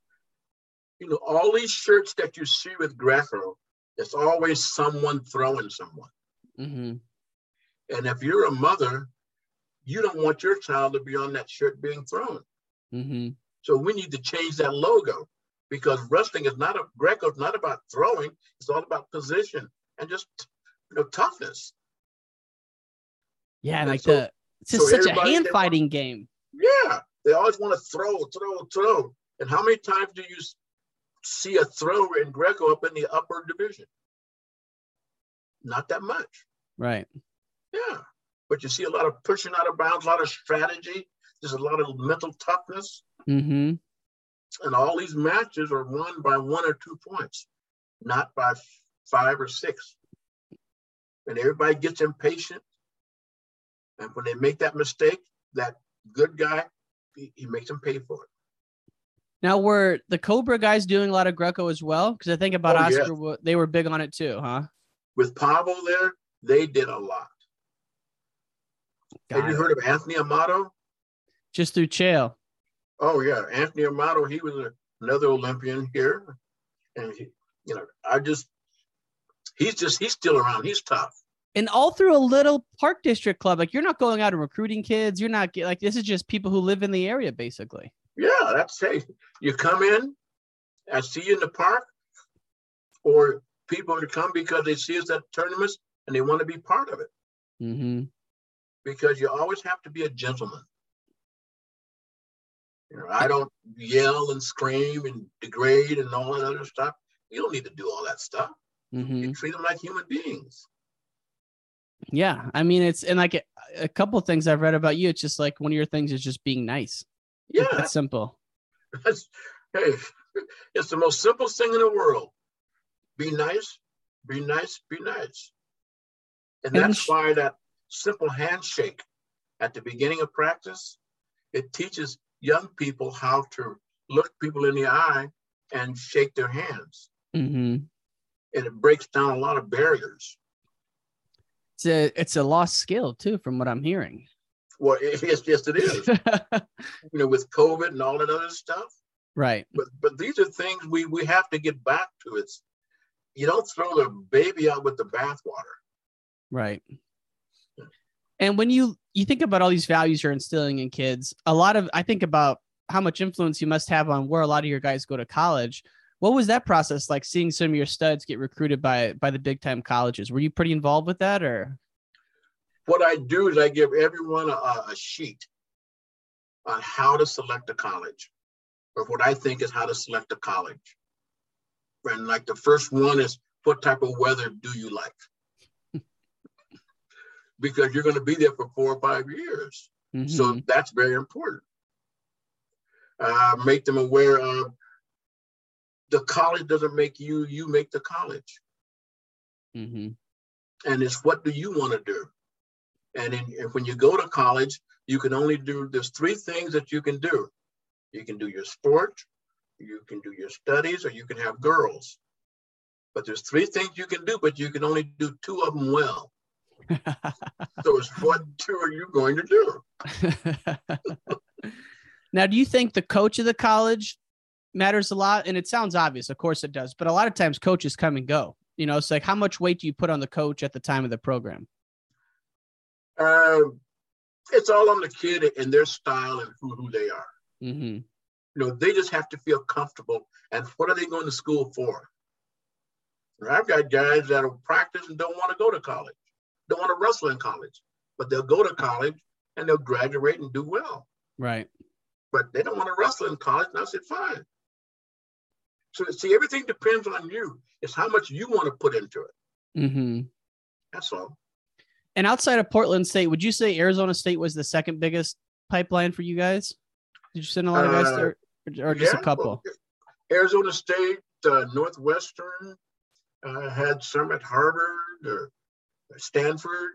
you know, all these shirts that you see with Greco, it's always someone throwing someone. Mm-hmm. And if you're a mother, you don't want your child to be on that shirt being thrown. Mm-hmm. So we need to change that logo because wrestling is not a Greco is not about throwing. It's all about position and just you know toughness. Yeah, and like so- the it's just so such a hand fighting game. Yeah, they always want to throw, throw, throw. And how many times do you see a throw in Greco up in the upper division? Not that much. Right. Yeah, but you see a lot of pushing out of bounds, a lot of strategy. There's a lot of mental toughness, Mm-hmm. and all these matches are won by one or two points, not by five or six. And everybody gets impatient, and when they make that mistake, that good guy, he, he makes them pay for it. Now were the Cobra guys doing a lot of Greco as well? Because I think about Oh. Oscar, they were big on it too, huh? With Pablo there, they did a lot. Have Got you heard of Anthony Amato? Just through Chael. Oh yeah, Anthony Amato. He was a, another Olympian here, and he, you know, I just, he's just, he's still around. He's tough. And all through a little park district club. Like you're not going out and recruiting kids. You're not like this is just people who live in the area, basically. Yeah, that's safe. You come in, I see you in the park, or people to come because they see us at tournaments and they want to be part of it. Mm-hmm. Because you always have to be a gentleman. You know, I don't yell and scream and degrade and all that other stuff. You don't need to do all that stuff. Mm-hmm. You treat them like human beings. Yeah, I mean it's and like a, a couple of things I've read about you. It's just like one of your things is just being nice. Yeah, That's simple. That's, hey, [laughs] it's the most simple thing in the world. Be nice, be nice, be nice. And And that's why that simple handshake at the beginning of practice, it teaches young people how to look people in the eye and shake their hands. Mm-hmm. And it breaks down a lot of barriers. It's a it's a lost skill too, from what I'm hearing. Well, it, [laughs] yes, yes, it is. [laughs] you know, with COVID and all that other stuff. right. But but these are things we we have to get back to. It's you don't throw the baby out with the bathwater. Right. And when you you think about all these values you're instilling in kids, a lot of I think about how much influence you must have on where a lot of your guys go to college. What was that process like seeing some of your studs get recruited by by the big time colleges? Were you pretty involved with that or What I do is I give everyone a, a sheet on how to select a college, or what I think is how to select a college. And like the first one is what type of weather do you like? [laughs] because you're going to be there for four or five years. So Mhm. that's very important. Uh, make them aware of the college doesn't make you, you make the college. Mhm. And it's what do you want to do? And in, and when you go to college, you can only do, there's three things that you can do. You can do your sport, you can do your studies, or you can have girls. But there's three things you can do, but you can only do two of them well. [laughs] So it's what two are you going to do? [laughs] now, do you think the coach of the college matters a lot? And it sounds obvious, of course it does, but a lot of times coaches come and go. You know, it's like how much weight do you put on the coach at the time of the program? Um, it's all on the kid and their style and who, who they are. Mm-hmm. You know, they just have to feel comfortable. And what are they going to school for? I've got guys that'll practice and don't want to go to college, don't want to wrestle in college, but they'll go to college and they'll graduate and do well. Right. But they don't want to wrestle in college. And I said, fine. So see, everything depends on you. It's how much you want to put into it. Mm-hmm. That's all. And outside of Portland State, would you say Arizona State was the second biggest pipeline for you guys? Did you send a lot of guys Uh, there, or, or just yeah, a couple? well, Arizona State, uh, Northwestern, uh, had some at Harvard or Stanford.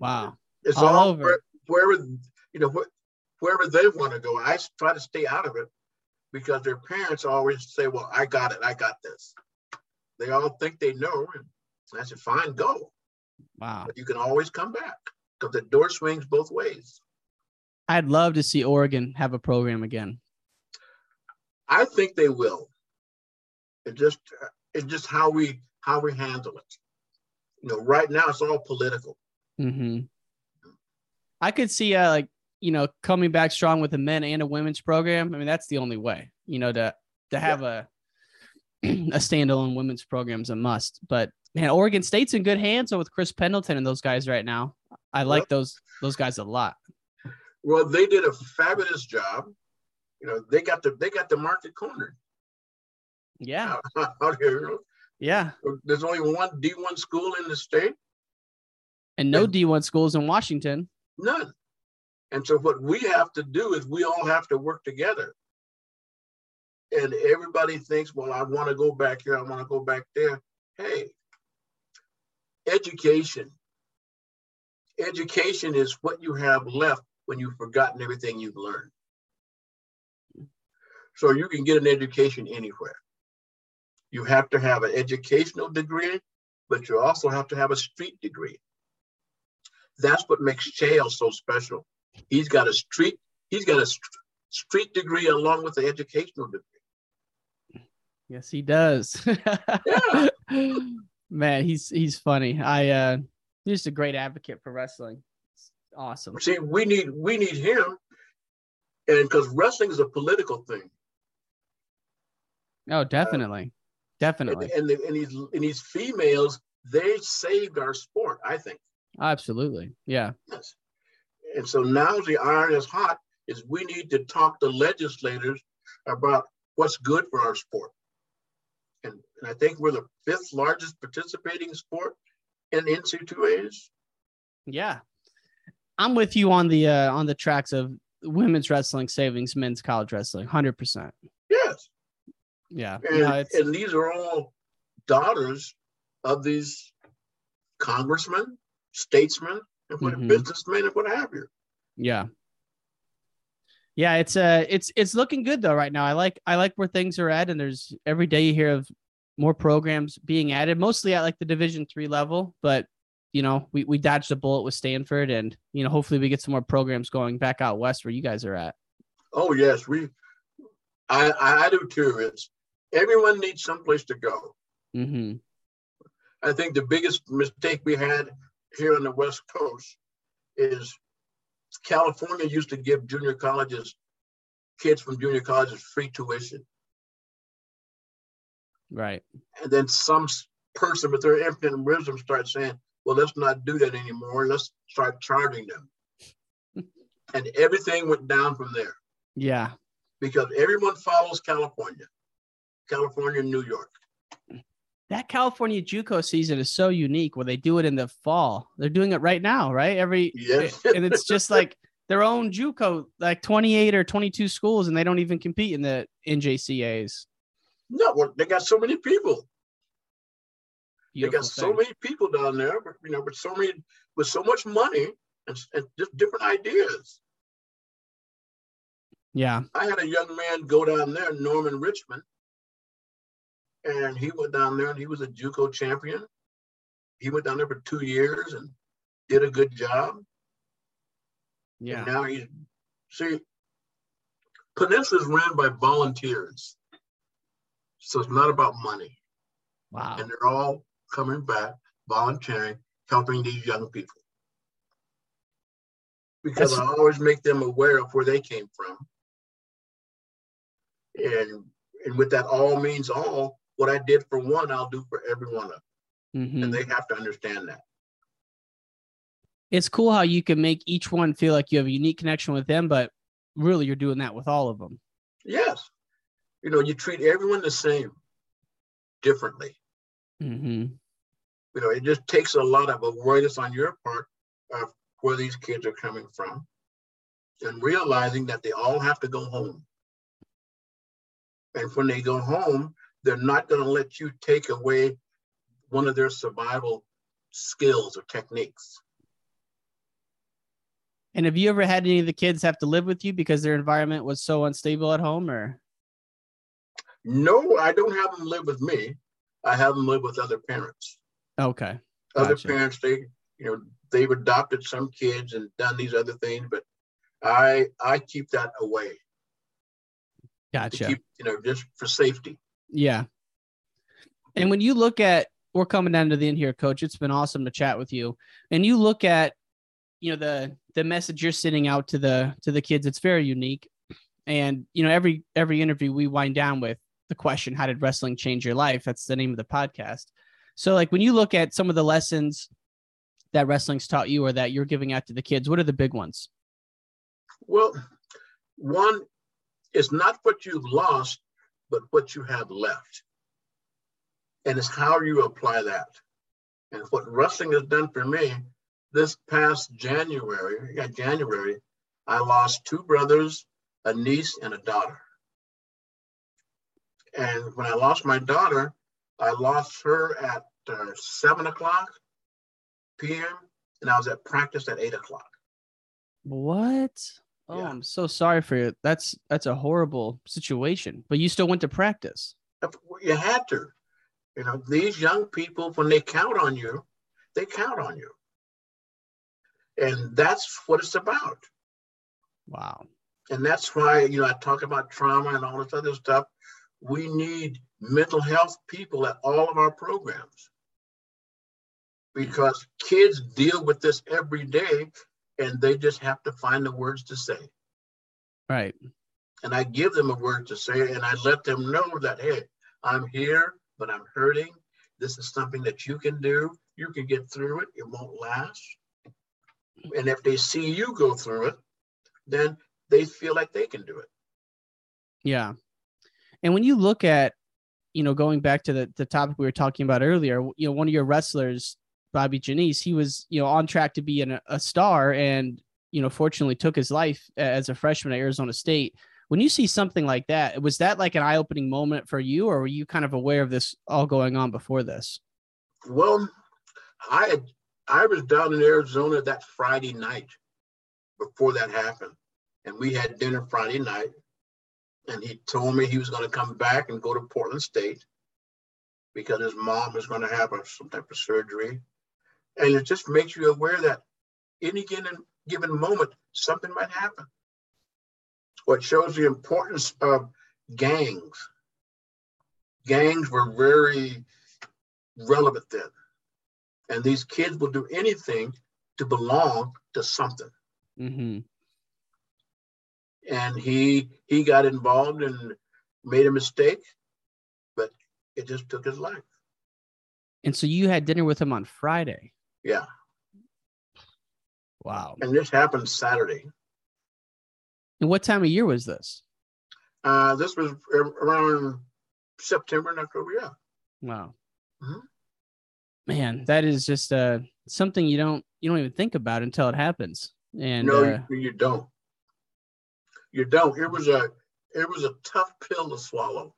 Wow. It's All all, wherever you know wh- wherever they want to go. I try to stay out of it because their parents always say, "Well, I got it. I got this." They all think they know, and I said, "Fine, go." Wow. But you can always come back because the door swings both ways. I'd love to see Oregon have a program again. I think they will. It just it's just how we how we handle it. You know, right now it's all political. hmm I could see uh like you know coming back strong with a men and a women's program. I mean that's the only way. You know to to have a [clears throat] a standalone women's program is a must. But man, Oregon State's in good hands with Chris Pendleton and those guys right now. I like those those guys a lot. Well, they did a fabulous job. You know, they got the they got the market cornered Yeah, [laughs] out, out here. Yeah. There's only one D1 school in the state, And no D1 schools in Washington. none. And so what we have to do is we all have to work together. And everybody thinks, well, I want to go back here, I want to go back there. Hey, education. Education is what you have left when you've forgotten everything you've learned. So you can get an education anywhere. You have to have an educational degree, but you also have to have a street degree. That's what makes Chael so special. He's got a street, he's got a st- street degree along with the educational degree. Yes, he does. yeah. [laughs] Man, he's he's funny. I uh he's just a great advocate for wrestling. It's awesome. See, we need we need him, and because wrestling is a political thing, Oh, definitely. Definitely. and the, and these and these females, they saved our sport. I think. Absolutely. Yeah. Yes. And so now the iron is hot. Is we need to talk to legislators about what's good for our sport. And, and I think we're the fifth largest participating sport in NC2As. Yeah. I'm with you on the uh on the tracks of women's wrestling savings men's college wrestling. Hundred percent. Yes. Yeah. And, No, and these are all daughters of these congressmen, statesmen, and what, Mhm. businessmen, and what have you. yeah. Yeah, it's uh it's it's looking good though right now. I like I like where things are at and there's every day you hear of more programs being added, mostly at like the division three level, but you know, we, we dodged a bullet with Stanford and you know, hopefully we get some more programs going back out west where you guys are at. Oh yes, we. I I do too. It's everyone needs someplace to go. Mm-hmm. I think the biggest mistake we had here on the West Coast is California used to give junior colleges, kids from junior colleges, free tuition. Right. And then some person with their infinite wisdom starts saying, well, let's not do that anymore. Let's start charging them. [laughs] and everything went down from there Yeah. because everyone follows California, California, New York. That California JUCO season is so unique where they do it in the fall. They're doing it right now, right? Every Yes. and it's [laughs] just like their own JUCO, like 28 or 22 schools, and they don't even compete in the NJCAs. No, well, they got so many people. They Beautiful got so many people down there, but, you know, with so many, with so much money and, and just different ideas. Yeah. I had a young man go down there, Norman Richmond, and he went down there and he was a JUCO champion. He went down there for two years and did a good job. Yeah. And now he's see, Peninsula is ran by volunteers, so it's not about money. Wow. and they're all coming back, volunteering, helping these young people. Because That's- I always make them aware of where they came from. And and with that all means all, what I did for one, I'll do for every one of them. Mm-hmm. And they have to understand that. It's cool how you can make each one feel like you have a unique connection with them, but really you're doing that with all of them. Yes. You know, you treat everyone the same, differently. Mm-hmm. You know, it just takes a lot of awareness on your part of where these kids are coming from and realizing that they all have to go home. And when they go home, they're not going to let you take away one of their survival skills or techniques. And have you ever had any of the kids have to live with you because their environment was so unstable at home or? No, I don't have them live with me. I have them live with other parents. Okay. Other Gotcha. parents, they, you know, they've adopted some kids and done these other things, but I I keep that away. Gotcha. keep, you know, just for safety. Yeah. And when you look at, we're coming down to the end here, coach. It's been awesome to chat with you. And you look at, you know, the the message you're sending out to the to the kids. It's very unique. And you know, every every interview we wind down with the question, "How did wrestling change your life?" That's the name of the podcast. So, like when you look at some of the lessons that wrestling's taught you, or that you're giving out to the kids, what are the big ones? Well, one is not what you've lost, but what you have left. And it's how you apply that. And what wrestling has done for me this past January, yeah, January, I lost two brothers, a niece, and a daughter. And when I lost my daughter, I lost her at uh, seven o'clock p.m. and I was at practice at eight o'clock. What? Oh, Yeah. I'm so sorry for you. That's that's a horrible situation. But you still went to practice. You had to. You know, these young people, when they count on you, they count on you. And that's what it's about. Wow. And that's why, you know, I talk about trauma and all this other stuff. We need mental health people at all of our programs because kids deal with this every day and they just have to find the words to say. Right. And I give them a word to say and I let them know that, hey, I'm here, but I'm hurting. This is something that you can do. You can get through it. It won't last. And if they see you go through it, then they feel like they can do it. Yeah. And when you look at, you know, going back to the, the topic we were talking about earlier, you know, one of your wrestlers, Bobby Janice, he was, you know, on track to be an, a star and, you know, fortunately took his life as a freshman at Arizona State. When you see something like that, was that like an eye opening moment for you, or were you kind of aware of this all going on before this? Well, I had I was down in Arizona that Friday night before that happened. And we had dinner Friday night. And he told me he was going to come back and go to Portland State because his mom was going to have some type of surgery. And it just makes you aware that any given, given moment, something might happen. What shows the importance of gangs. Gangs were very relevant then. And these kids will do anything to belong to something. Mm-hmm. And he he got involved and made a mistake, but it just took his life. And so you had dinner with him on Friday. Yeah. Wow. And this happened Saturday. And what time of year was this? Uh, this was around September and October. Yeah. Wow. Mhm. Man, that is just uh something you don't you don't even think about until it happens. And no, uh, you, you don't. You don't. It was a it was a tough pill to swallow.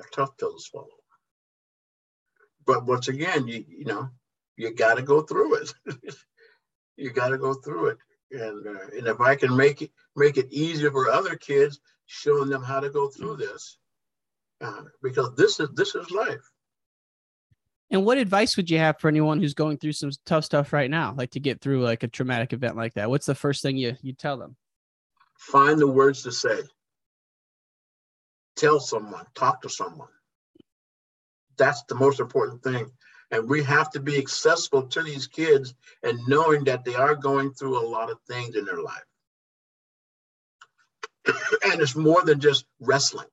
A tough pill to swallow. But once again, you you know, you got to go through it. [laughs] you got to go through it. And uh, and if I can make it make it easier for other kids, showing them how to go through this, uh, because this is this is life. and what advice would you have for anyone who's going through some tough stuff right now, like to get through like a traumatic event like that? What's the first thing you you tell them? Find the words to say. Tell someone. Talk to someone. That's the most important thing. And we have to be accessible to these kids and knowing that they are going through a lot of things in their life. [coughs] and it's more than just wrestling.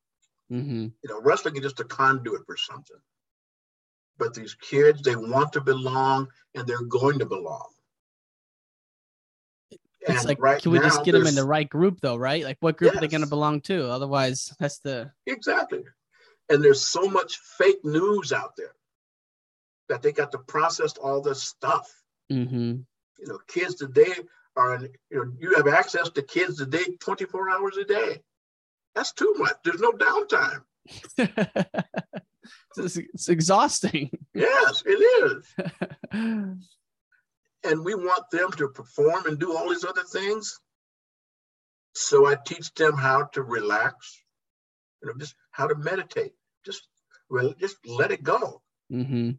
Mm-hmm. You know, wrestling is just a conduit for something. But these kids, they want to belong and they're going to belong. It's And like, right can we just get them in the right group, though, right? Like, what group are they going to belong to? Otherwise, that's the. Exactly. And there's so much fake news out there that they got to process all this stuff. Mm-hmm. You know, kids today are, you know, you have access to kids today 24 hours a day. That's too much. There's no downtime. [laughs] it's, it's exhausting. Yes, it is. [laughs] and we want them to perform and do all these other things. So I teach them how to relax, you know, just how to meditate. Just well, just let it go mm-hmm.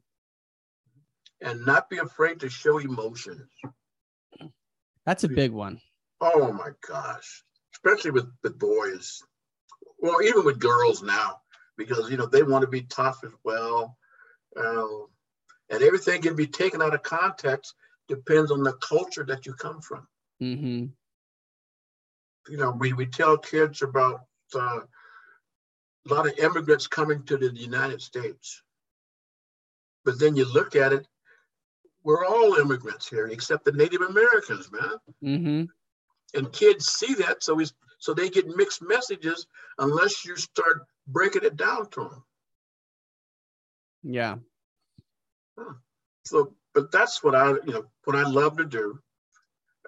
And not be afraid to show emotions. That's a big one. Oh my gosh, especially with with boys, well, even with girls now, because you know they want to be tough as well, um, and everything can be taken out of context. Depends on the culture that you come from. Mm-hmm. you know, we, we tell kids about uh, a lot of immigrants coming to the United States. But then you look at it, we're all immigrants here, except the Native Americans, man. Mm-hmm. And kids see that, so we so they get mixed messages unless you start breaking it down to them. Yeah. So, but that's what I, you know, what I love to do.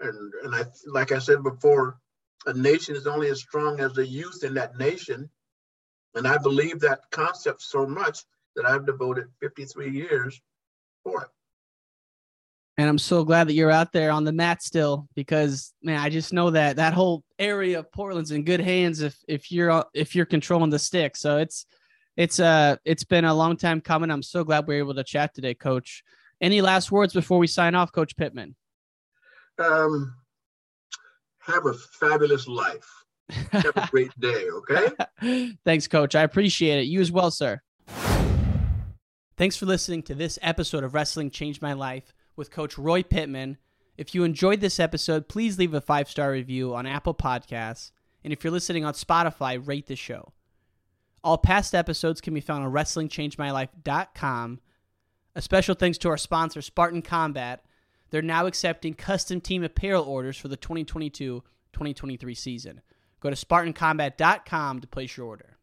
And and I, like I said before, a nation is only as strong as the youth in that nation. And I believe that concept so much that I've devoted 53 years for it. And I'm so glad that you're out there on the mat still because man, I just know that that whole area of Portland's in good hands if if you're if you're controlling the stick. So it's it's uh it's been a long time coming. I'm so glad we are able to chat today, Coach. Any last words before we sign off, Coach Pittman? Um, have a fabulous life. [laughs] Have a great day, okay? [laughs] Thanks, Coach. I appreciate it. You as well, sir. Thanks for listening to this episode of Wrestling Changed My Life with Coach Roy Pittman. If you enjoyed this episode, please leave a five star review on Apple Podcasts. And if you're listening on Spotify, rate the show. All past episodes can be found on WrestlingChangeMyLife.com. A special thanks to our sponsor, Spartan Combat. They're now accepting custom team apparel orders for the 2022 2023 season. Go to SpartanCombat.com to place your order.